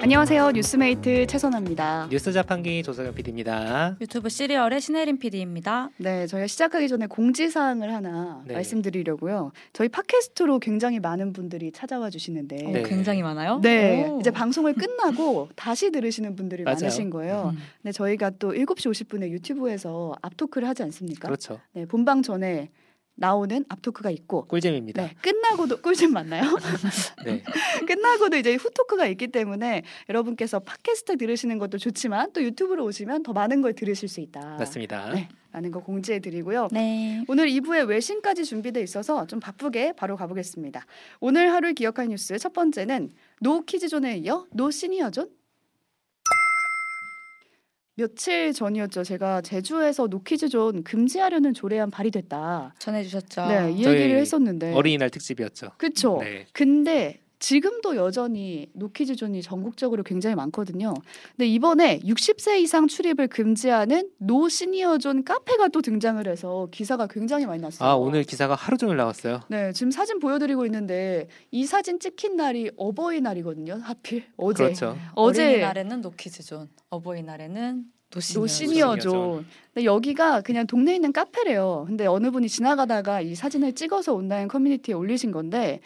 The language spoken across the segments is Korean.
안녕하세요. 뉴스메이트 최선아입니다. 뉴스 자판기 조석영 PD입니다. 유튜브 시리얼의 신혜림 PD입니다. 네, 저희가 시작하기 전에 공지사항을 하나 네. 말씀드리려고요. 저희 팟캐스트로 굉장히 많은 분들이 찾아와 주시는데 네. 어, 굉장히 많아요. 네, 오. 이제 방송을 끝나고 다시 들으시는 분들이 맞아요. 많으신 거예요. 음. 근데 저희가 또 7시 50분에 유튜브에서 앞토크를 하지 않습니까? 그렇죠. 네, 본방 전에 나오는 앞토크가 있고 꿀잼입니다. 네, 끝나고도 꿀잼 맞나요? 네. 끝나고도 이제 후토크가 있기 때문에 여러분께서 팟캐스트 들으시는 것도 좋지만 또 유튜브로 오시면 더 많은 걸 들으실 수 있다. 맞습니다. 네, 라는 거 공지해 드리고요. 네. 오늘 2부에 외신까지 준비돼 있어서 좀 바쁘게 바로 가보겠습니다. 오늘 하루를 기억할 뉴스 첫 번째는 노 키즈존에 이어 노 시니어존. 며칠 전이었죠. 제가 제주에서 노키즈존 금지하려는 조례안 발의됐다. 전해주셨죠. 네, 이 얘기를 했었는데. 어린이날 특집이었죠. 그렇죠. 네. 근데 지금도 여전히 노키즈 존이 전국적으로 굉장히 많거든요. 근데 이번에 60세 이상 출입을 금지하는 노 시니어 존 카페가 또 등장을 해서 기사가 굉장히 많이 났어요. 아 오늘 기사가 하루 종일 나왔어요. 네, 지금 사진 보여드리고 있는데 이 사진 찍힌 날이 어버이날이거든요. 하필 어제. 그렇죠. 어제 어린이날에는 노키즈 존, 어버이날에는 노시니어존. 노 시니어존. 근데 여기가 그냥 동네에 있는 카페래요. 근데 어느 분이 지나가다가 이 사진을 찍어서 온라인 커뮤니티에 올리신 건데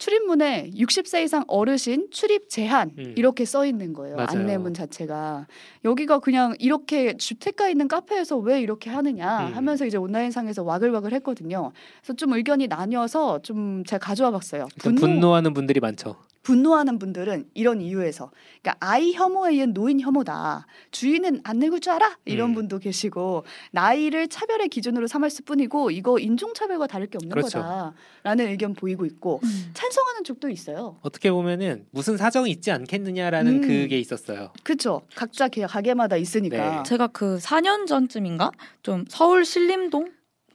출입문에 60세 이상 어르신 출입 제한 음. 이렇게 써 있는 거예요. 맞아요. 안내문 자체가 여기가 그냥 이렇게 주택가 있는 카페에서 왜 이렇게 하느냐 음. 하면서 이제 온라인상에서 와글와글 했거든요. 그래서 좀 의견이 나뉘어서 좀 제가 가져와 봤어요. 일단 분노 하는 분들이 많죠. 분노하는 분들은 이런 이유에서 그러니까 아이 혐오에 의한 노인 혐오다. 주인은 안 늙을 줄 알아? 이런 음. 분도 계시고 나이를 차별의 기준으로 삼았을 뿐이고 이거 인종 차별과 다를 게 없는 그렇죠. 거다라는 의견 보이고 있고 음. 찬성하는 쪽도 있어요. 어떻게 보면은 무슨 사정이 있지 않겠느냐라는 음. 그게 있었어요. 그렇죠. 각자 개- 가게마다 있으니까. 네. 제가 그 4년 전쯤인가 좀 서울 신림동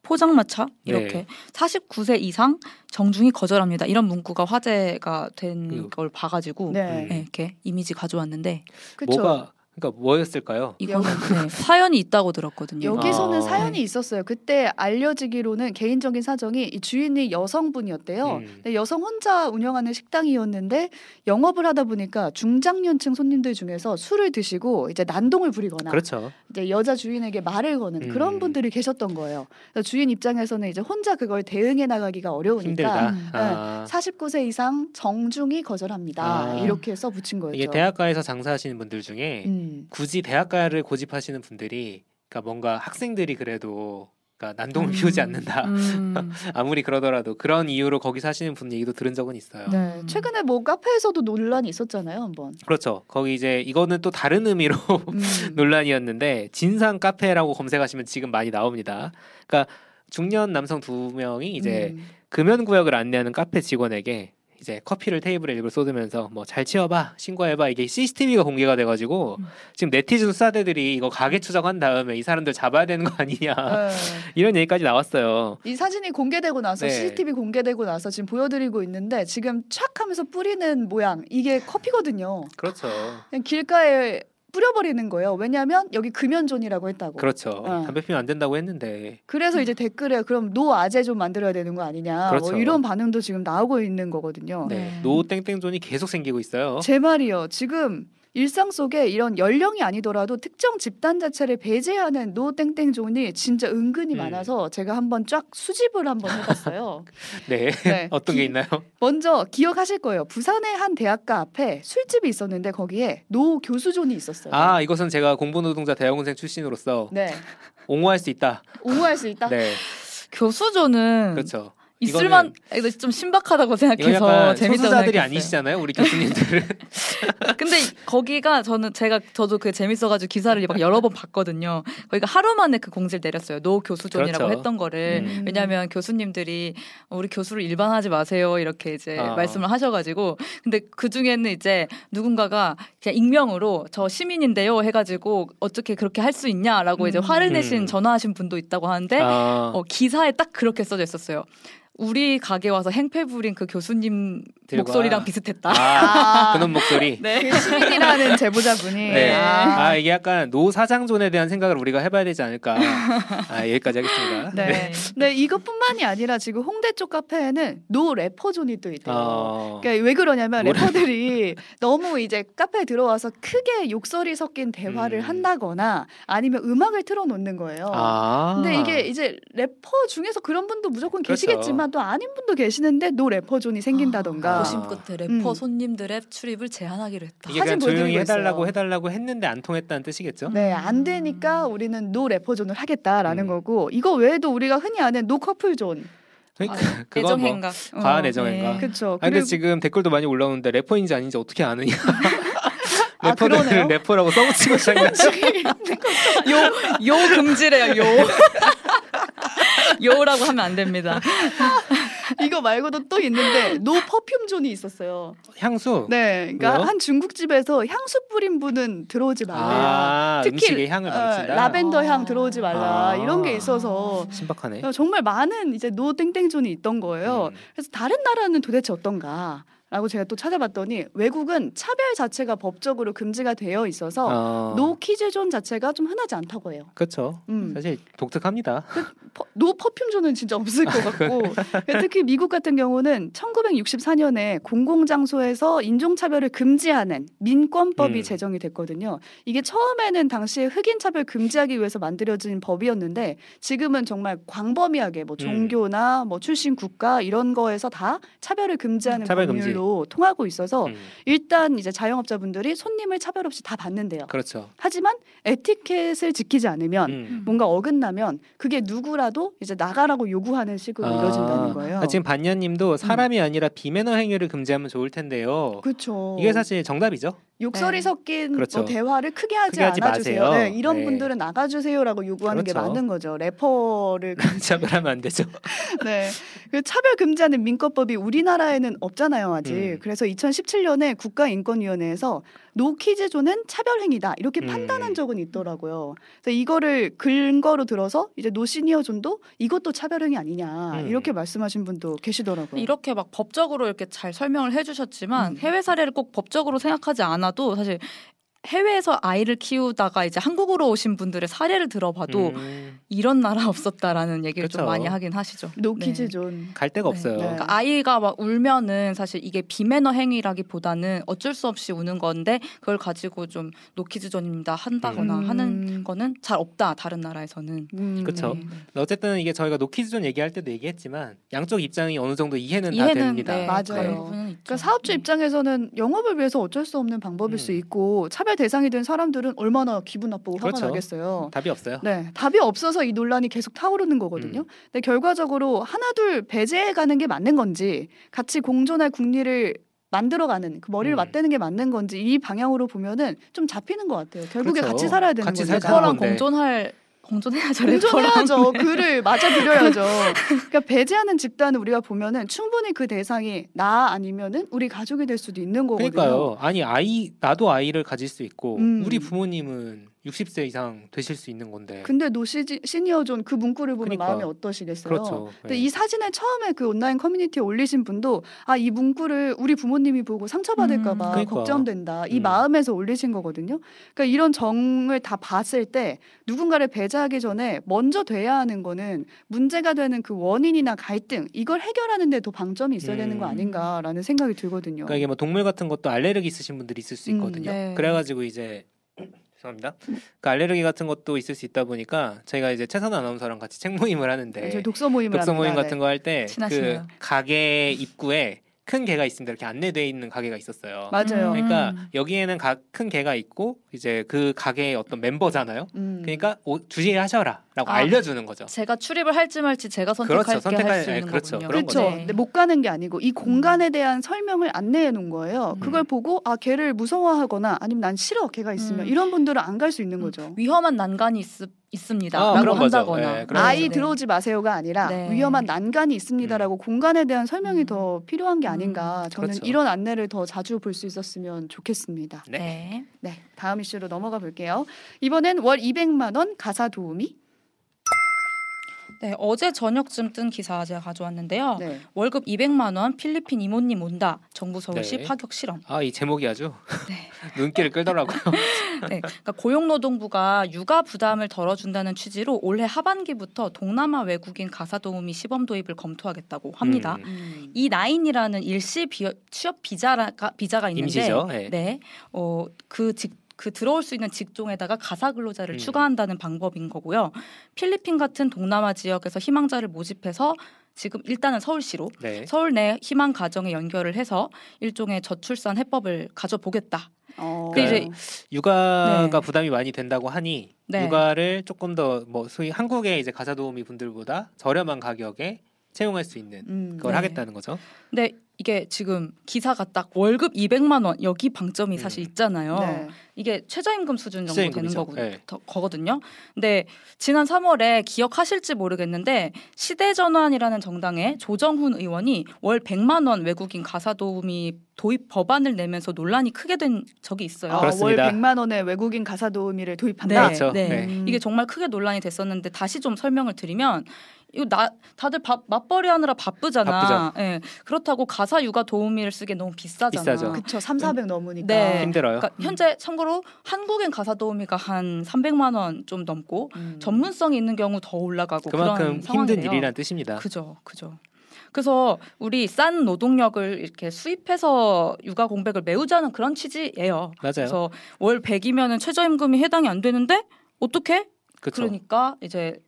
포장마차 이렇게 네. 49세 이상 정중히 거절합니다. 이런 문구가 화제가 된 그- 걸 봐가지고 네. 네, 이렇게 이미지 가져왔는데 그렇죠. 뭐가 그러니까 뭐였을까요? 이거는 네, 사연이 있다고 들었거든요. 여기서는 아. 사연이 있었어요. 그때 알려지기로는 개인적인 사정이 이 주인이 여성분이었대요. 음. 근데 여성 혼자 운영하는 식당이었는데 영업을 하다 보니까 중장년층 손님들 중에서 술을 드시고 이제 난동을 부리거나 그렇죠. 이제 여자 주인에게 말을 거는 그런 음. 분들이 계셨던 거예요. 그래서 주인 입장에서는 이제 혼자 그걸 대응해 나가기가 어려우니까 힘들다. 음. 아, 49세 이상 정중히 거절합니다. 아. 이렇게 써 붙인 거죠. 이게 대학가에서 장사하시는 분들 중에 음. 굳이 대학가를 고집하시는 분들이 그러니까 뭔가 학생들이 그래도 그러니까 난동을 음. 피우지 않는다. 음. 아무리 그러더라도 그런 이유로 거기 사시는 분 얘기도 들은 적은 있어요. 네, 음. 최근에 뭐 카페에서도 논란이 있었잖아요, 한번. 그렇죠. 거기 이제 이거는 또 다른 의미로 음. 논란이었는데 진상 카페라고 검색하시면 지금 많이 나옵니다. 그러니까 중년 남성 두 명이 이제 음. 금연 구역을 안내하는 카페 직원에게 이제 커피를 테이블에 일부러 쏟으면서 뭐 잘 치워봐 신고해봐 이게 CCTV가 공개가 돼가지고 음. 지금 네티즌 수사대들이 이거 가게 추적한 다음에 이 사람들 잡아야 되는 거 아니냐 네. 이런 얘기까지 나왔어요. 이 사진이 공개되고 나서 네. CCTV 공개되고 나서 지금 보여드리고 있는데 지금 촥 하면서 뿌리는 모양 이게 커피거든요. 그렇죠. 그냥 길가에 뿌려버리는 거예요. 왜냐하면 여기 금연존이라고 했다고. 그렇죠. 어. 담배 피면 안 된다고 했는데 그래서 이제 댓글에 그럼 노 아재 좀 만들어야 되는 거 아니냐. 그렇죠. 뭐 이런 반응도 지금 나오고 있는 거거든요. 네. 네. 노 땡땡존이 계속 생기고 있어요. 제 말이요. 지금 일상 속에 이런 연령이 아니더라도 특정 집단 자체를 배제하는 노 땡땡존이 진짜 은근히 음. 많아서 제가 한번 쫙 수집을 한번 해봤어요. 네. 네. 어떤 게 있나요? 먼저 기억하실 거예요. 부산의 한 대학가 앞에 술집이 있었는데 거기에 노 교수존이 있었어요. 아 이것은 제가 공부노동자 대학원생 출신으로서 네. 옹호할 수 있다. 옹호할 수 있다. 네, 교수조는 그렇죠. 있을만 좀 신박하다고 생각해서 재밌다고 생각했어요. 아니시잖아요, 우리 교수님들은. 근데 거기가 저는 제가 저도 그 재밌어가지고 기사를 막 여러 번 봤거든요. 거기가 하루 만에 그 공지를 내렸어요. 노 교수존이라고 그렇죠. 했던 거를 음. 왜냐하면 교수님들이 우리 교수를 일반하지 마세요 이렇게 이제 아. 말씀을 하셔가지고 근데 그 중에는 이제 누군가가 그냥 익명으로 저 시민인데요 해가지고 어떻게 그렇게 할 수 있냐라고 이제 음. 화를 내신 음. 전화하신 분도 있다고 하는데 아, 어, 기사에 딱 그렇게 써져 있었어요. 우리 가게 와서 행패 부린 그 교수님 들과- 목소리랑 비슷했다. 아, 아, 그놈 목소리. 네. 그 시민이라는 제보자분이 네. 아, 아 이게 약간 노 사장존에 대한 생각을 우리가 해봐야 되지 않을까. 아 여기까지 하겠습니다. 네. 네, 이것뿐만이 아니라 지금 홍대 쪽 카페에는 노 래퍼존이 또 있대요. 어, 그러니까 왜 그러냐면 뭐래? 래퍼들이 너무 이제 카페에 들어와서 크게 욕설이 섞인 대화를 음. 한다거나 아니면 음악을 틀어놓는 거예요. 아. 근데 이게 이제 래퍼 중에서 그런 분도 무조건 그렇죠. 계시겠지만 또 아닌 분도 계시는데 노 래퍼존이 생긴다던가. 아. 고심 끝에 래퍼 음. 손님들의 출입을 제한하기로 했다. 이게 사진 그냥 조용히 보여드리고 해달라고 있어요. 해달라고 했는데 안 통했다는 뜻이겠죠? 네, 안 되니까 우리는 노 래퍼존을 하겠다라는 음. 거고 이거 외에도 우리가 흔히 아는 노 커플존. 그러니까 아, 그건 뭐 애정행각. 과한 어, 애정인가. 네. 그렇죠. 아 근데 지금 댓글도 많이 올라오는데 래퍼인지 아닌지 어떻게 아느냐. 아, 래퍼들은 그러네요? 래퍼라고 써붙이고 시작했죠. yo, yo 금지래요, yo. yo라고 하면 안 됩니다. 이거 말고도 또 있는데 no perfume zone이 있었어요. 향수. 네, 그러니까 왜요? 한 중국집에서 향수 뿌린 분은 들어오지 말래요. 아 특히 향을 어, 망친다. 라벤더 향 아. 들어오지 말라 아. 이런 게 있어서 신박하네. 정말 많은 이제 노 땡땡 존이 있던 거예요. 음. 그래서 다른 나라는 도대체 어떤가? 라고 제가 또 찾아봤더니 외국은 차별 자체가 법적으로 금지가 되어 있어서 어, 노 키즈존 자체가 좀 흔하지 않다고 해요. 그렇죠. 음. 사실 독특합니다. 퍼- no perfume zone은 진짜 없을 것 같고 특히 미국 같은 경우는 1964년에 공공장소에서 인종차별을 금지하는 민권법이 음. 제정이 됐거든요. 이게 처음에는 당시에 흑인 차별 금지하기 위해서 만들어진 법이었는데 지금은 정말 광범위하게 뭐 음. 종교나 뭐 출신 국가 이런 거에서 다 차별을 금지하는 차별 금지. 법률로 통하고 있어서 음, 일단 이제 자영업자분들이 손님을 차별 없이 다 받는대요. 그렇죠. 하지만 에티켓을 지키지 않으면 음. 뭔가 어긋나면 그게 누구라 도 이제 나가라고 요구하는 식으로 이루어진다는 거예요. 아, 지금 반년님도 사람이 아니라 비매너 행위를 금지하면 좋을 텐데요. 그렇죠. 이게 사실 정답이죠. 욕설이 네. 섞인 그렇죠. 뭐 대화를 크게 하지 크게 하지 않아주세요. 네, 이런 네. 분들은 나가주세요라고 요구하는 게 그렇죠. 맞는 거죠. 래퍼를 차별하면 안 되죠. 네. 그 차별 금지하는 민법법이 우리나라에는 없잖아요, 아직. 음. 그래서 2017년에 국가인권위원회에서 노키즈존은 차별행위다 이렇게 음. 판단한 적은 있더라고요. 그래서 이거를 근거로 들어서 이제 노시니어존도 이것도 차별행위 아니냐 음. 이렇게 말씀하신 분도 계시더라고요. 이렇게 막 법적으로 이렇게 잘 설명을 해주셨지만 음. 해외 사례를 꼭 법적으로 생각하지 않아도 사실 해외에서 아이를 키우다가 이제 한국으로 오신 분들의 사례를 들어봐도 음, 이런 나라 없었다라는 얘기를 그쵸. 좀 많이 하긴 하시죠. 네. 노키즈존. 갈 데가 네. 없어요. 네. 그러니까 아이가 막 울면은 사실 이게 비매너 행위라기보다는 어쩔 수 없이 우는 건데 그걸 가지고 좀 노키즈 존입니다 한다거나 음. 하는 거는 잘 없다 다른 나라에서는. 음. 네. 어쨌든 이게 저희가 노키즈 존 얘기할 때도 얘기했지만 양쪽 입장이 어느 정도 이해는, 다 이해는 됩니다. 네, 맞아요. 그러니까 사업주 네. 입장에서는 영업을 위해서 어쩔 수 없는 방법일 음. 수 있고 차별 대상이 된 사람들은 얼마나 기분 나쁘고 화가 그렇죠. 나겠어요. 답이 없어요. 네, 답이 없어서 이 논란이 계속 타오르는 거거든요. 음. 근데 결과적으로 하나둘 배제해 가는 게 맞는 건지 같이 공존할 궁리를 만들어가는 그 머리를 음. 맞대는 게 맞는 건지 이 방향으로 보면은 좀 잡히는 것 같아요. 결국에 그렇죠. 같이 살아야 되는 같이 거죠. 살 래퍼랑 건데. 공존할 공존해야죠. 공존해야죠. 그를 맞아들여야죠. 그러니까 배제하는 집단을 우리가 보면은 충분히 그 대상이 나 아니면은 우리 가족이 될 수도 있는 거거든요. 그러니까요. 아니 아이 나도 아이를 가질 수 있고 음. 우리 부모님은 60세 이상 되실 수 있는 건데. 근데 노 시지, 시니어존 그 문구를 보면 그러니까. 마음이 어떠시겠어요? 그렇죠. 근데 네. 이 사진을 처음에 그 온라인 커뮤니티에 올리신 분도 아 이 문구를 우리 부모님이 보고 상처받을까봐 음. 그러니까. 걱정된다 이 음. 마음에서 올리신 거거든요. 그러니까 이런 정을 다 봤을 때 누군가를 배제하기 전에 먼저 돼야 하는 거는 문제가 되는 그 원인이나 갈등 이걸 해결하는 데 더 방점이 있어야 되는 거 음. 아닌가라는 생각이 들거든요. 그러니까 이게 뭐 동물 같은 것도 알레르기 있으신 분들이 있을 수 음, 있거든요. 네. 그래가지고 이제 죄송합니다. 그 알레르기 같은 것도 있을 수 있다 보니까 저희가 이제 최선우 아나운서랑 같이 책 모임을 하는데 저희 독서 모임을 독서 모임 합니다. 같은 거할 때 그. 가게 입구에 큰 개가 있습니다. 이렇게 안내돼 있는 가게가 있었어요. 맞아요. 음. 그러니까 여기에는 가, 큰 개가 있고 이제 그 가게의 어떤 멤버잖아요. 음. 그러니까 오, 주의하셔라 라고 아. 알려주는 거죠. 제가 출입을 할지 말지 제가 그렇죠. 선택할게 선택할- 할수 네, 있는 그렇죠. 거군요. 그렇죠. 근데 못 가는 게 아니고 이 공간에 대한 설명을 안내해 놓은 거예요. 그걸 음. 보고 아 걔를 무서워하거나 아니면 난 싫어 걔가 있으면 음. 이런 분들은 안 갈 수 있는 거죠. 위험한 난간이 있, 있습니다. 아, 라고. 한다거나. 네, 아이 네. 들어오지 마세요가 아니라 네. 위험한 난간이 있습니다라고 공간에 대한 설명이 음. 더 필요한 게 아닌가. 저는 그렇죠. 이런 안내를 더 자주 볼 수 있었으면 좋겠습니다. 네. 네. 네, 다음 이슈로 넘어가 볼게요. 이번엔 월 200만 원 가사 도우미. 네, 어제 저녁쯤 뜬 기사 제가 가져왔는데요. 네. 월급 200만 원 필리핀 이모님 온다. 정부 서울시 네. 파격 실험. 아 이 제목이 아주 네. 눈길을 끌더라고요. 네, 그러니까 고용노동부가 육아 부담을 덜어준다는 취지로 올해 하반기부터 동남아 외국인 가사 도우미 시범 도입을 검토하겠다고 합니다. 음. 음. E nine이라는 일시 비, 취업 비자가 비자가 있는데, 임시죠. 네. 네, 어그 직 그 들어올 수 있는 직종에다가 가사 근로자를 음. 추가한다는 방법인 거고요. 필리핀 같은 동남아 지역에서 희망자를 모집해서 지금 일단은 서울시로 네. 서울 내 희망 가정에 연결을 해서 일종의 저출산 해법을 가져보겠다. 어. 근데 그러니까 육아가 네. 부담이 많이 된다고 하니 네. 육아를 조금 더 뭐 소위 한국의 이제 가사 도우미 분들보다 저렴한 가격에 채용할 수 있는 음. 그걸 네. 하겠다는 거죠. 근데 이게 지금 기사가 딱 월급 200만 원 여기 방점이 음. 사실 있잖아요. 네. 이게 최저임금 수준 정도 되는 최저임금이죠. 거고, 네. 더- 거거든요. 근데 지난 3월에 기억하실지 모르겠는데 시대전환이라는 정당의 조정훈 의원이 월 100만 원 외국인 가사 도우미 도입 법안을 내면서 논란이 크게 된 적이 있어요. 아, 월 그렇습니다. 100만 원의 외국인 가사 도우미를 도입한다. 네, 그렇죠. 네. 네. 음. 이게 정말 크게 논란이 됐었는데 다시 좀 설명을 드리면 이거 나 다들 밥 맞벌이 하느라 바쁘잖아. 바쁘죠. 예. 그렇다고 가사 육아 도우미를 쓰기엔 너무 비싸잖아. 비싸죠. 그쵸. 3, 400 넘으니까. 네. 힘들어요. 그러니까 현재 참고로 한국인 가사 도우미가 한 300만 원 좀 넘고 음. 전문성이 있는 경우 더 올라가고 그만큼. 힘든 일이란 뜻입니다. 그죠, 그죠. 그래서 우리 싼 노동력을 이렇게 수입해서 육아 공백을 메우자는 그런 취지예요. 맞아요. 그래서 월 100이면은 최저임금이 해당이 안 되는데 어떻게? 그러니까 이제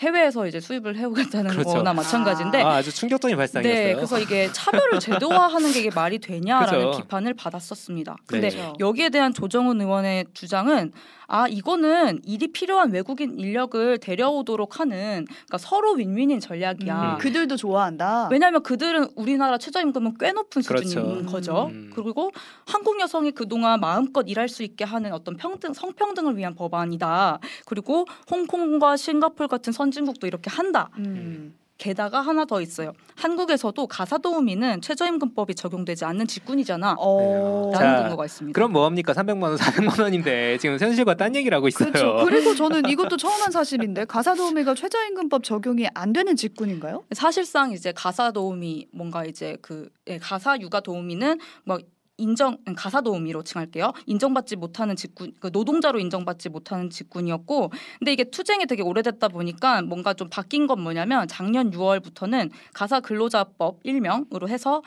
해외에서 이제 수입을 해오겠다는 그렇죠. 거나 마찬가지인데 아, 아주 충격적인 발상이었어요. 네, 그래서 이게 차별을 제도화하는 게 이게 말이 되냐라는 그죠. 비판을 받았었습니다. 네. 근데 그렇죠. 여기에 대한 조정훈 의원의 주장은 아 이거는 일이 필요한 외국인 인력을 데려오도록 하는 그러니까 서로 윈윈인 전략이야. 음. 그들도 좋아한다. 왜냐하면 그들은 우리나라 최저임금은 꽤 높은 그렇죠. 수준인 거죠. 음. 그리고 한국 여성이 그동안 마음껏 일할 수 있게 하는 어떤 평등 성평등을 위한 법안이다. 그리고 홍콩과 싱가폴 같은 선진국도 이렇게 한다. 음. 게다가 하나 더 있어요. 한국에서도 가사 도우미는 최저임금법이 적용되지 않는 직군이잖아. 어. 라는 자, 근거가 있습니다. 그럼 뭐 합니까? 300만 원, 400만 원인데 지금 현실과 딴 얘기를 하고 있어요. 그렇죠. 그리고 저는 이것도 처음 한 사실인데 가사 도우미가 최저임금법 적용이 안 되는 직군인가요? 사실상 이제 가사 도우미 뭔가 이제 그 예, 가사 육아 도우미는 뭐 인정 가사 도우미로 칭할게요. 인정받지 못하는 직군 그 노동자로 인정받지 못하는 직군이었고 근데 이게 투쟁이 되게 오래됐다 보니까 뭔가 좀 바뀐 건 뭐냐면 작년 6월부터는 가사 근로자법 일명으로 해서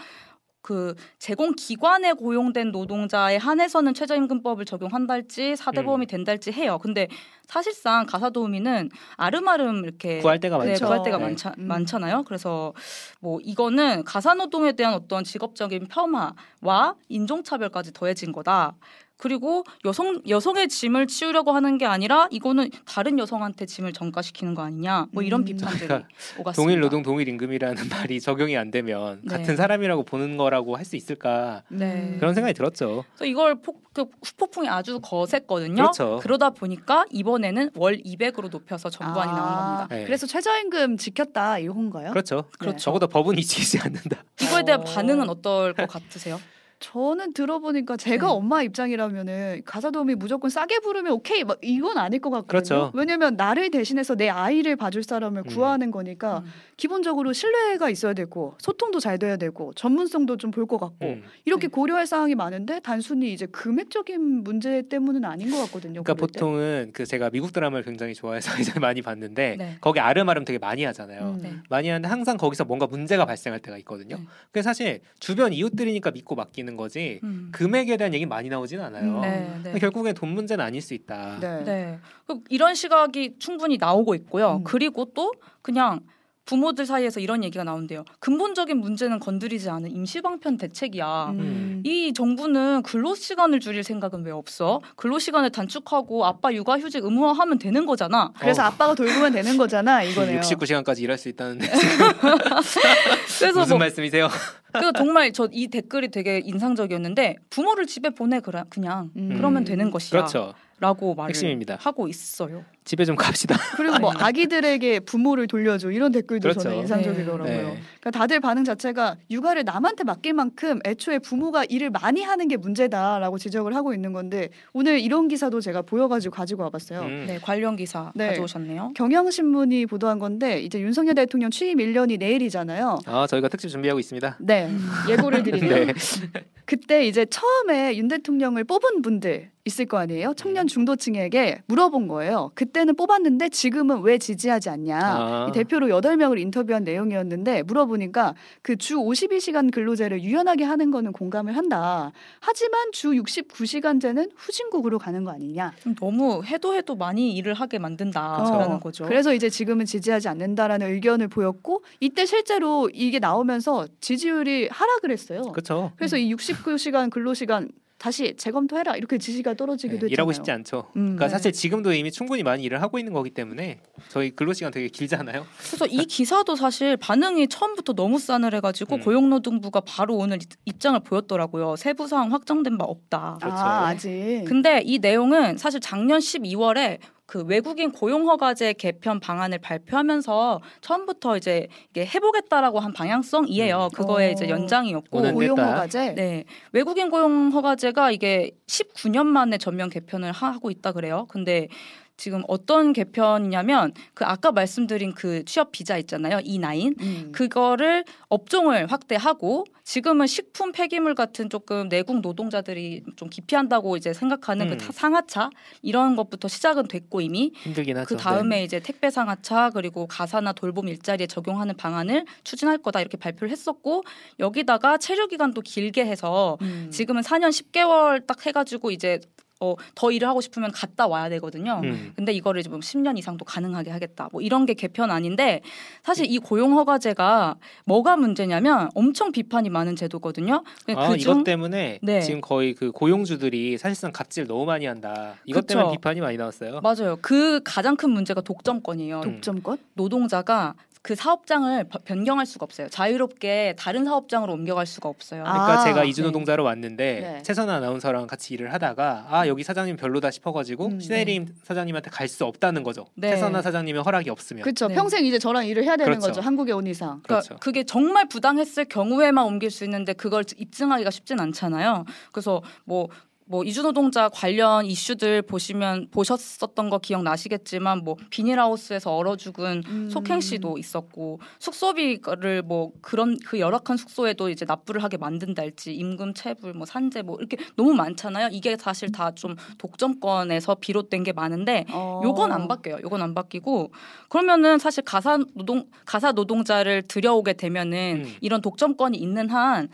그 제공 기관에 고용된 노동자에 한해서는 최저임금법을 적용한달지 사대보험이 음. 된달지 해요. 근데 사실상 가사 도우미는 아름아름 이렇게 구할 때가 네, 많죠. 구할 때가 네. 많자, 음. 많잖아요. 그래서 뭐 이거는 가사노동에 대한 어떤 직업적인 폄하와 인종차별까지 더해진 거다. 그리고 여성 여성의 짐을 치우려고 하는 게 아니라 이거는 다른 여성한테 짐을 전가시키는 거 아니냐. 뭐 이런 음. 비판들이 그러니까 오갔습니다. 동일 노동 동일 임금이라는 말이 적용이 안 되면 네. 같은 사람이라고 보는 거라고 할 수 있을까 네. 그런 생각이 들었죠. 그래서 이걸 폭, 그 후폭풍이 아주 거셌거든요. 그렇죠. 러다 보니까 이번에는 월 200으로 높여서 정부안이 아, 나온 겁니다. 네. 그래서 최저임금 지켰다 이건가요? 그렇죠. 그렇죠. 적어도 법은 이치지 않는다. 이거에 대한 어. 반응은 어떨 것 같으세요? 저는 들어보니까 제가 네. 엄마 입장이라면은 가사 도우미 무조건 싸게 부르면 오케이 막 이건 아닐 것 같거든요. 그렇죠. 왜냐면 나를 대신해서 내 아이를 봐줄 사람을 음. 구하는 거니까 음. 기본적으로 신뢰가 있어야 되고 소통도 잘 돼야 되고 전문성도 좀 볼 것 같고 음. 이렇게 네. 고려할 사항이 많은데 단순히 이제 금액적인 문제 때문은 아닌 것 같거든요. 그러니까. 보통은 그 제가 미국 드라마를 굉장히 좋아해서 이제 많이 봤는데 네. 거기 아름아름 되게 많이 하잖아요. 음. 네. 많이 하는데 항상 거기서 뭔가 문제가 발생할 때가 있거든요. 네. 그게 사실 주변 이웃들이니까 믿고 맡기는 거지 음. 금액에 대한 얘기 많이 나오지는 않아요. 음. 네, 네. 결국엔 돈 문제는 아닐 수 있다. 네. 네. 그 이런 시각이 충분히 나오고 있고요. 음. 그리고 또 그냥 부모들 사이에서 이런 얘기가 나온대요. 근본적인 문제는 건드리지 않은 임시방편 대책이야. 음. 이 정부는 근로 시간을 줄일 생각은 왜 없어? 근로 시간을 단축하고 아빠 육아휴직 의무화하면 되는 거잖아. 그래서 어. 아빠가 돌보면 되는 거잖아 이거네요. 69시간까지 일할 수 있다는데 그래서 무슨 뭐 말씀이세요? 그 정말 저 이 댓글이 되게 인상적이었는데 부모를 집에 보내 그냥 음. 그러면 되는 것이야. 그렇죠. 라고 말을 핵심입니다. 하고 있어요. 집에 좀 갑시다. 그리고 뭐. 아기들에게 부모를 돌려줘 이런 댓글도 그렇죠. 저는 인상적이더라고요. 네. 그러니까 다들 반응 자체가 육아를 남한테 맡길 만큼 애초에 부모가 일을 많이 하는 게 문제다라고 지적을 하고 있는 건데 오늘 이런 기사도 제가 보여가지고 가지고 와봤어요. 음. 네, 관련 기사 네. 가져오셨네요. 경향신문이 보도한 건데 이제 윤석열 대통령 취임 1년이 내일이잖아요. 아 저희가 특집 준비하고 있습니다. 네, 예고를 드리네요. 네. 그때 이제 처음에 윤 대통령을 뽑은 분들 있을 거 아니에요. 청년 중도층에게 물어본 거예요. 그때는 뽑았는데 지금은 왜 지지하지 않냐. 아. 이 대표로 8명을 인터뷰한 내용이었는데 물어보니까 그 주 52시간 근로제를 유연하게 하는 거는 공감을 한다. 하지만 주 69시간제는 후진국으로 가는 거 아니냐. 너무 해도 해도 많이 일을 하게 만든다라는 어, 거죠. 그래서 이제 지금은 지지하지 않는다라는 의견을 보였고 이때 실제로 이게 나오면서 지지율이 하락을 했어요. 그렇죠. 그래서 이 69시간 근로시간 다시 재검토해라 이렇게 지지가 떨어지기도 했잖아요. 일하고 싶지 않죠. 음, 그러니까 네. 사실 지금도 이미 충분히 많이 일을 하고 있는 거기 때문에 저희 근로 시간 되게 길잖아요. 그래서 이 기사도 사실 반응이 처음부터 너무 싸늘해가지고 음. 고용노동부가 바로 오늘 입- 입장을 보였더라고요. 세부 사항 확정된 바 없다. 그렇죠. 아, 아직. 근데 이 내용은 사실 작년 12월에 그 외국인 고용 허가제 개편 방안을 발표하면서 처음부터 이제 이게 해보겠다라고 한 방향성이에요. 음. 그거의 어. 이제 연장이었고. 고용. 허가제. 네, 외국인 고용 허가제가 이게 19년 만에 전면 개편을 하고 있다 그래요. 근데 지금 어떤 개편이냐면 그 아까 말씀드린 그 취업 비자 있잖아요. E9. 음. 그거를 업종을 확대하고 지금은 식품 폐기물 같은 조금 내국 노동자들이 좀 기피한다고 이제 생각하는 음. 그 타- 상하차 이런 것부터 시작은 됐고 이미 힘들긴 하죠. 그 다음에 이제 택배 상하차 그리고 가사나 돌봄 일자리에 적용하는 방안을 추진할 거다 이렇게 발표를 했었고 여기다가 체류 기간도 길게 해서 음. 지금은 4년 10개월 딱 해가지고 이제 어, 더 일을 하고 싶으면 갔다 와야 되거든요. 음. 근데 이거를 뭐 10년 이상도 가능하게 하겠다. 뭐 이런 게 개편 아닌데 사실 이 고용 허가제가 뭐가 문제냐면 엄청 비판이 많은 제도거든요. 아 그중 이것 때문에 네. 지금 거의 그 고용주들이 사실상 갑질 너무 많이 한다. 이것 그쵸. 때문에 비판이 많이 나왔어요. 맞아요. 그 가장 큰 문제가 독점권이에요. 독- 독점권? 노동자가 그 사업장을 버- 변경할 수가 없어요. 자유롭게 다른 사업장으로 옮겨갈 수가 없어요. 아, 그러니까 제가 네. 이주노동자로 왔는데 네. 최선 아나운서랑 같이 일을 하다가 아 여기 사장님 별로다 싶어가지고 음, 신혜림 사장님한테 갈 수 없다는 거죠. 네. 최선아 사장님의 허락이 없으면. 그렇죠. 네. 평생 이제 저랑 일을 해야 되는 그렇죠. 거죠. 한국에 온 이상. 그러니까 그렇죠. 그게 정말 부당했을 경우에만 옮길 수 있는데 그걸 입증하기가 쉽진 않잖아요. 그래서 뭐 뭐 이주노동자 관련 이슈들 보시면 보셨었던 거 기억나시겠지만 뭐 비닐하우스에서 얼어 죽은 음. 속행 씨도 있었고 숙소비를 뭐 그런 그 열악한 숙소에도 이제 납부를 하게 만든달지 임금 체불 뭐 산재 뭐 이렇게 너무 많잖아요. 이게 사실 다 좀 독점권에서 비롯된 게 많은데 어. 요건 안 바뀌어요. 요건 안 바뀌고 그러면은 사실 가사 노동 가사 노동자를 들여오게 되면은 음. 이런 독점권이 있는 한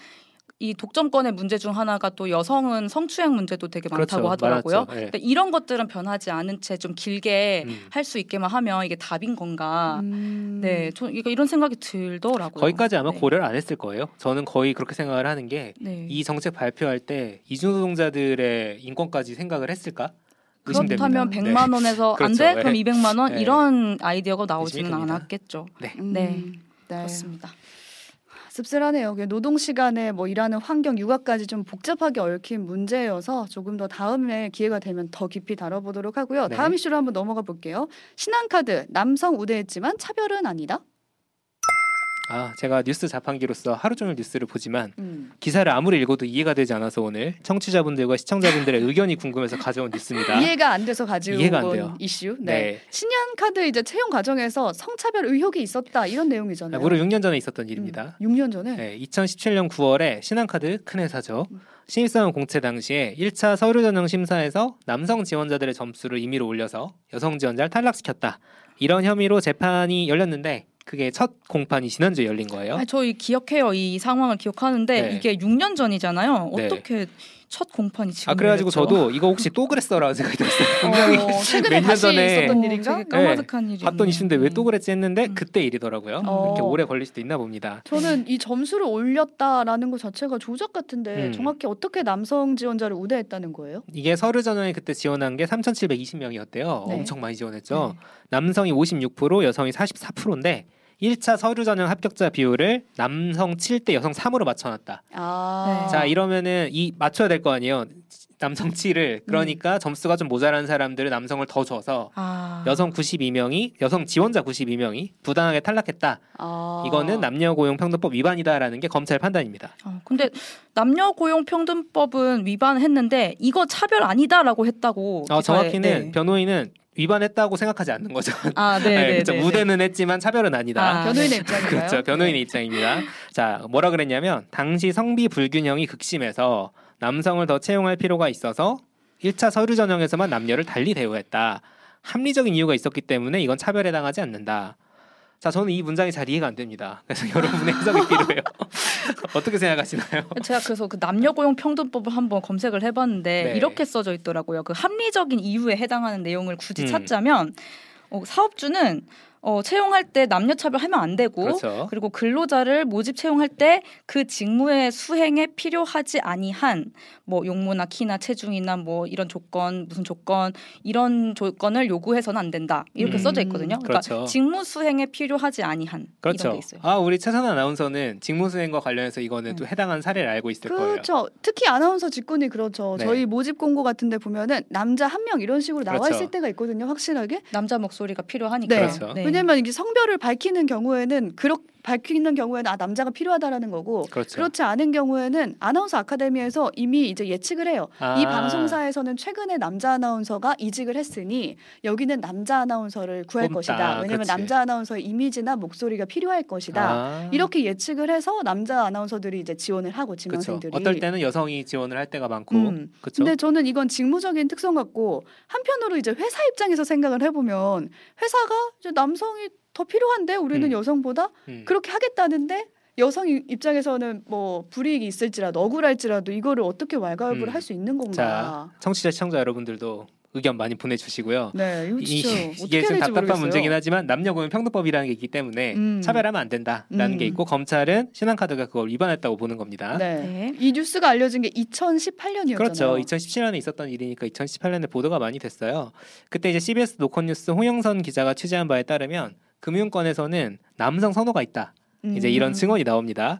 이 독점권의 문제 중 하나가 또 여성은 성추행 문제도 되게 많다고 그렇죠. 하더라고요. 예. 근데 이런 것들은 변하지 않은 채 좀 길게 음. 할수 있게만 하면 이게 답인 건가? 음. 네, 저 이거 이런 생각이 들더라고요. 거기까지 아마 네. 고려를 안 했을 거예요. 저는 거의 그렇게 생각을 하는 게이 네. 정책 발표할 때 이주노동자들의 인권까지 생각을 했을까? 의심됩니다. 그렇다면 네. 100만 원에서 안 그렇죠. 돼? 그럼 예. 200만 원 예. 이런 아이디어가 나오지는 됩니다. 않았겠죠. 음. 네. 네. 그렇습니다. 씁쓸하네요. 그 노동 시간에 뭐 일하는 환경, 육아까지 좀 복잡하게 얽힌 문제여서 조금 더 다음에 기회가 되면 더 깊이 다뤄보도록 하고요. 네. 다음 이슈로 한번 넘어가 볼게요. 신한카드 남성 우대했지만 차별은 아니다. 아 제가 뉴스 자판기로서 하루 종일 뉴스를 보지만 음. 기사를 아무리 읽어도 이해가 되지 않아서 오늘 청취자분들과 시청자분들의 의견이 궁금해서 가져온 뉴스입니다. 이해가 안 돼서 가지고 이해가 안온 돼요. 이슈. 네. 네. 신한카드 이제 채용 과정에서 성차별 의혹이 있었다 이런 내용이잖아요. 무려 6년 전에 있었던 일입니다. 음, 6년 전에. 네, 2017년 9월에 신한카드 큰 회사죠. 음. 신입사원 공채 당시에 1차 서류 전형 심사에서 남성 지원자들의 점수를 임의로 올려서 여성 지원자를 탈락시켰다. 이런 혐의로 재판이 열렸는데 그게 첫 공판이 지난주에 열린 거예요. 아니, 저희 기억해요. 이 상황을 기억하는데 네. 이게 6년 전이잖아요. 네. 어떻게 첫 공판이 지금 아 그래가지고 열렸죠? 저도 이거 혹시 또 그랬어라는 생각이 들었어요. 분명히 어, 최근에 몇년 다시 전에 있었던 어, 일인가? 까마득한 일이 봤던 이슈인데 왜 또 그랬지 했는데 음. 그때 일이더라고요. 어. 이렇게 오래 걸릴 수도 있나 봅니다. 저는 이 점수를 올렸다라는 것 자체가 조작 같은데 음. 정확히 어떻게 남성 지원자를 우대했다는 거예요? 이게 서류 전형에 그때 지원한 게 3,720명이었대요. 네. 엄청 많이 지원했죠. 남성이 56%, 여성이 44%인데 1차 서류 전형 합격자 비율을 남성 7대 여성 3으로 맞춰놨다. 아, 네. 자 이러면은 이 맞춰야 될 거 아니에요. 남성 7을 그러니까 점수가 좀 모자란 사람들을 남성을 더 줘서 아. 여성 92명이 여성 지원자 92명이 부당하게 탈락했다. 아. 이거는 남녀 고용 평등법 위반이다라는 게 검찰 판단입니다. 어, 근데 남녀 고용 평등법은 위반했는데 이거 차별 아니다라고 했다고. 어, 기사에- 정확히는 네. 변호인은 위반했다고 생각하지 않는 거죠. 아, 네, 네, 그렇죠. 네, 무대는 했지만 차별은 아니다. 아, 변호인의 입장인가요? 그렇죠. 변호인의 입장입니다. 자, 뭐라 그랬냐면 당시 성비 불균형이 극심해서 남성을 더 채용할 필요가 있어서 1차 서류 전형에서만 남녀를 달리 대우했다. 합리적인 이유가 있었기 때문에 이건 차별에 당하지 않는다. 자, 저는 이 문장이 잘 이해가 안 됩니다. 그래서 여러분의 해석이 필요해요. 어떻게 생각하시나요? 제가 그래서 그 남녀 고용 평등법을 한번 검색을 해봤는데 네. 이렇게 써져 있더라고요. 그 합리적인 이유에 해당하는 내용을 굳이 음. 찾자면 어, 사업주는 어, 채용할 때 남녀 차별하면 안 되고 그렇죠. 그리고 근로자를 모집 채용할 때 그 직무의 수행에 필요하지 아니한 뭐 용모나 키나 체중이나 뭐 이런 조건 무슨 조건 이런 조건을 요구해서는 안 된다 이렇게 음, 써져 있거든요. 그러니까 그렇죠. 직무 수행에 필요하지 아니한 이런 그렇죠. 게 있어요. 아, 우리 최선아 아나운서는 직무 수행과 관련해서 이거는 음. 또 해당한 사례를 알고 있을 거예요. 그렇죠. 특히 아나운서 직군이 그렇죠. 네. 저희 모집 공고 같은데 보면은 남자 한 명 이런 식으로 나와 그렇죠. 있을 때가 있거든요. 확실하게. 남자 목소리가 필요하니까. 네. 그렇죠. 왜냐면 이게 성별을 밝히는 경우에는 그렇 밝히는 경우에는 아 남자가 필요하다라는 거고 그렇죠. 그렇지 않은 경우에는 아나운서 아카데미에서 이미 이제 예측을 해요. 이 아. 방송사에서는 최근에 남자 아나운서가 이직을 했으니 여기는 남자 아나운서를 구할 뽑다. 것이다. 왜냐면. 남자 아나운서의 이미지나 목소리가 필요할 것이다. 아. 이렇게 예측을 해서 남자 아나운서들이 이제 지원을 하고 그렇죠. 지망생들이. 어떨 때는 여성이 지원을 할 때가 많고 음. 그렇죠. 근데 저는 이건 직무적인 특성 같고 한편으로 이제 회사 입장에서 생각을 해보면 회사가 이제 남성이 더 필요한데 우리는 음. 여성보다 음. 그렇게 하겠다는데 여성 이- 입장에서는 뭐 불이익이 있을지라도 억울할지라도 이거를 어떻게 왈가왈부를 음. 할수 있는 건가? 자, 청취자 시청자 여러분들도 의견 많이 보내주시고요. 네, 이거 이, 진짜 어떻게 이게 좀 답답한 모르겠어요. 문제긴 하지만 남녀 고용 평등법이라는 게 있기 때문에 음. 차별하면 안 된다라는 음. 게 있고 검찰은 신한카드가 그걸 위반했다고 보는 겁니다. 네. 네. 이 뉴스가 알려진 게 2018년이었잖아요. 그렇죠. 2017년에 있었던 일이니까 2018년에 보도가 많이 됐어요. 그때 이제 CBS 노컷뉴스 홍영선 기자가 취재한 바에 따르면 금융권에서는 남성 선호가 있다. 이제 음. 이런 증언이 나옵니다.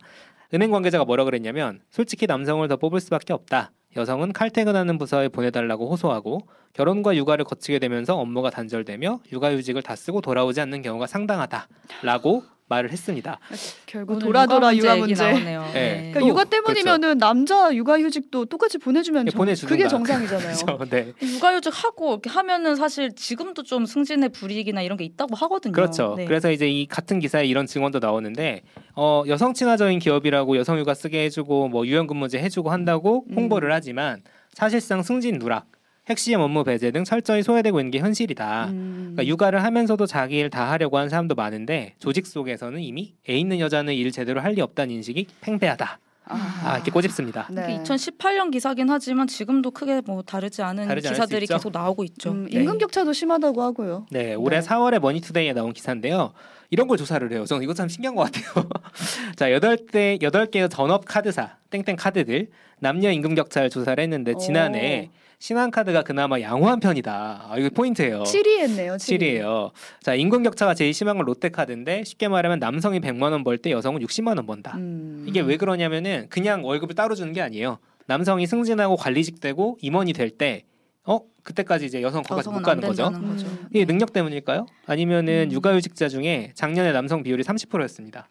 은행 관계자가 뭐라 그랬냐면 솔직히 남성을 더 뽑을 수밖에 없다. 여성은 칼퇴근하는 부서에 보내달라고 호소하고 결혼과 육아를 거치게 되면서 업무가 단절되며 육아휴직을 다 쓰고 돌아오지 않는 경우가 상당하다라고 말을 했습니다. 결국 돌아 돌아 육아 문제. 나오네요. 네. 네. 그러니까 또, 육아 때문이면은 남자 육아휴직도 똑같이 보내주면 예, 정- 보내주든가. 그게 정상이잖아요. 그렇죠. 네. 육아휴직 하고 이렇게 하면은 사실 지금도 좀 승진의 불이익이나 이런 게 있다고 하거든요. 그렇죠. 네. 그래서 이제 이 같은 기사에 이런 증언도 나오는데 어, 여성 친화적인 기업이라고 여성 육아 쓰게 해주고 뭐 유연근무제 해주고 한다고 음. 홍보를 하지만 사실상 승진 누락, 핵심 업무 배제 등 철저히 소외되고 있는 게 현실이다. 음. 그러니까 육아를 하면서도 자기 일 다 하려고 하는 사람도 많은데 조직 속에서는 이미 애 있는 여자는 일 제대로 할 리 없다는 인식이 팽배하다. 아, 이렇게 꼬집습니다. 네. 그 2018년 기사긴 하지만 지금도 크게 뭐 다르지 않은 다르지 기사들이. 계속 나오고 있죠. 음, 네. 임금 격차도 심하다고 하고요. 네, 올해 네. 4월에 머니투데이에 나온 기사인데요. 이런 걸 조사를 해요. 저는 이거 참 신기한 것 같아요. 자, 여덟 대 여덟 개의 전업 카드사 땡땡 카드들 남녀 임금 격차를 조사를 했는데 지난해 신한카드가 그나마 양호한 편이다. 아, 이거 포인트예요. 7위했네요. 7위. 7위예요. 자, 임금 격차가 제일 심한 건 롯데카드인데 쉽게 말하면 남성이 100만 원 벌 때 여성은 60만 원 번다. 음. 이게 왜 그러냐면은 그냥 월급을 따로 주는 게 아니에요. 남성이 승진하고 관리직 되고 임원이 될 때 어? 그때까지 이제 여성 거기까지 못 가는 안 거죠. 거죠. 음. 이게 능력 때문일까요? 아니면은 음. 육아휴직자 중에 작년에 남성 비율이 30%였습니다.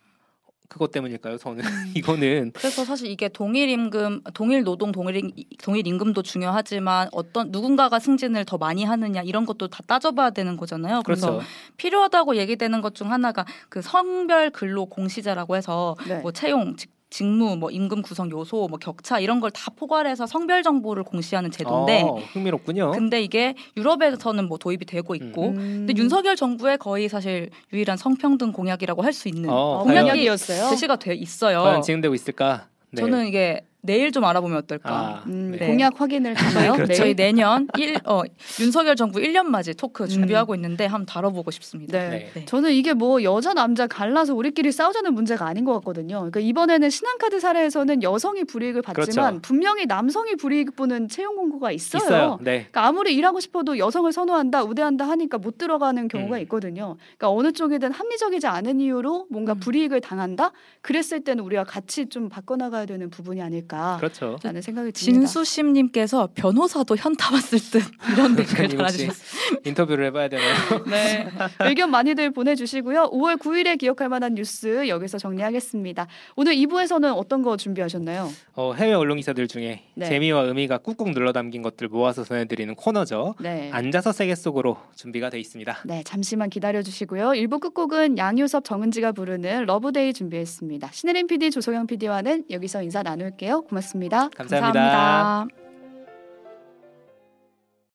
그것 때문일까요? 저는 이거는 그래서 사실 이게 동일 임금, 동일 노동, 동일 임- 동일 임금도 중요하지만 어떤 누군가가 승진을 더 많이 하느냐 이런 것도 다 따져봐야 되는 거잖아요. 그래서 그렇죠. 필요하다고 얘기되는 것 중 하나가 그 성별 근로 공시자라고 해서 네. 뭐 채용, 직, 직무, 뭐 임금 구성 요소, 뭐 격차 이런 걸 다 포괄해서 성별 정보를 공시하는 제도인데 어, 흥미롭군요. 근데 이게 유럽에서는 뭐 도입이 되고 있고 음. 근데 윤석열 정부의 거의 사실 유일한 성평등 공약이라고 할 수 있는 어, 어, 과연- 공약이었어요. 제시가 돼 있어요. 과연 진행되고 있을까? 네. 저는 이게 내일 좀 알아보면 어떨까. 아, 음, 네. 공약 확인을 하나요? 그렇죠. 저희 내년 일, 어, 윤석열 정부 1년 맞이 토크 준비하고 있는데 한번 다뤄보고 싶습니다. 네. 네. 네. 저는 이게 뭐 여자 남자 갈라서 우리끼리 싸우자는 문제가 아닌 것 같거든요. 그러니까 이번에는 신한카드 사례에서는 여성이 불이익을 받지만 그렇죠. 분명히 남성이 불이익 보는 채용 공고가 있어요. 있어요. 네. 그러니까 아무리 일하고 싶어도 여성을 선호한다, 우대한다 하니까 못 들어가는 경우가 음. 있거든요. 그러니까 어느 쪽이든 합리적이지 않은 이유로 뭔가 음. 불이익을 당한다. 그랬을 때는 우리가 같이 좀 바꿔나가야 되는 부분이 아닐까. 않을까. 그렇죠. 라는 생각이 듭니다. 진수심 님께서 변호사도 현타 왔을 듯 이런 댓글 작가님 혹시 달아주셨어요. 인터뷰를 해봐야 되나요? 네. 의견 많이들 보내주시고요. 5월 9일에 기억할 만한 뉴스 여기서 정리하겠습니다. 오늘 2부에서는 어떤 거 준비하셨나요? 어, 해외 언론 기사들 중에 네. 재미와 의미가 꾹꾹 눌러 담긴 것들 모아서 전해드리는 코너죠. 네. 앉아서 세계 속으로 준비가 돼 있습니다. 네, 잠시만 기다려 주시고요. 1부 끝곡은 양요섭 정은지가 부르는 Love Day 준비했습니다. 신혜림 PD, 조소영 PD와는 여기서 인사 나눌게요. 고맙습니다. 감사합니다. 감사합니다.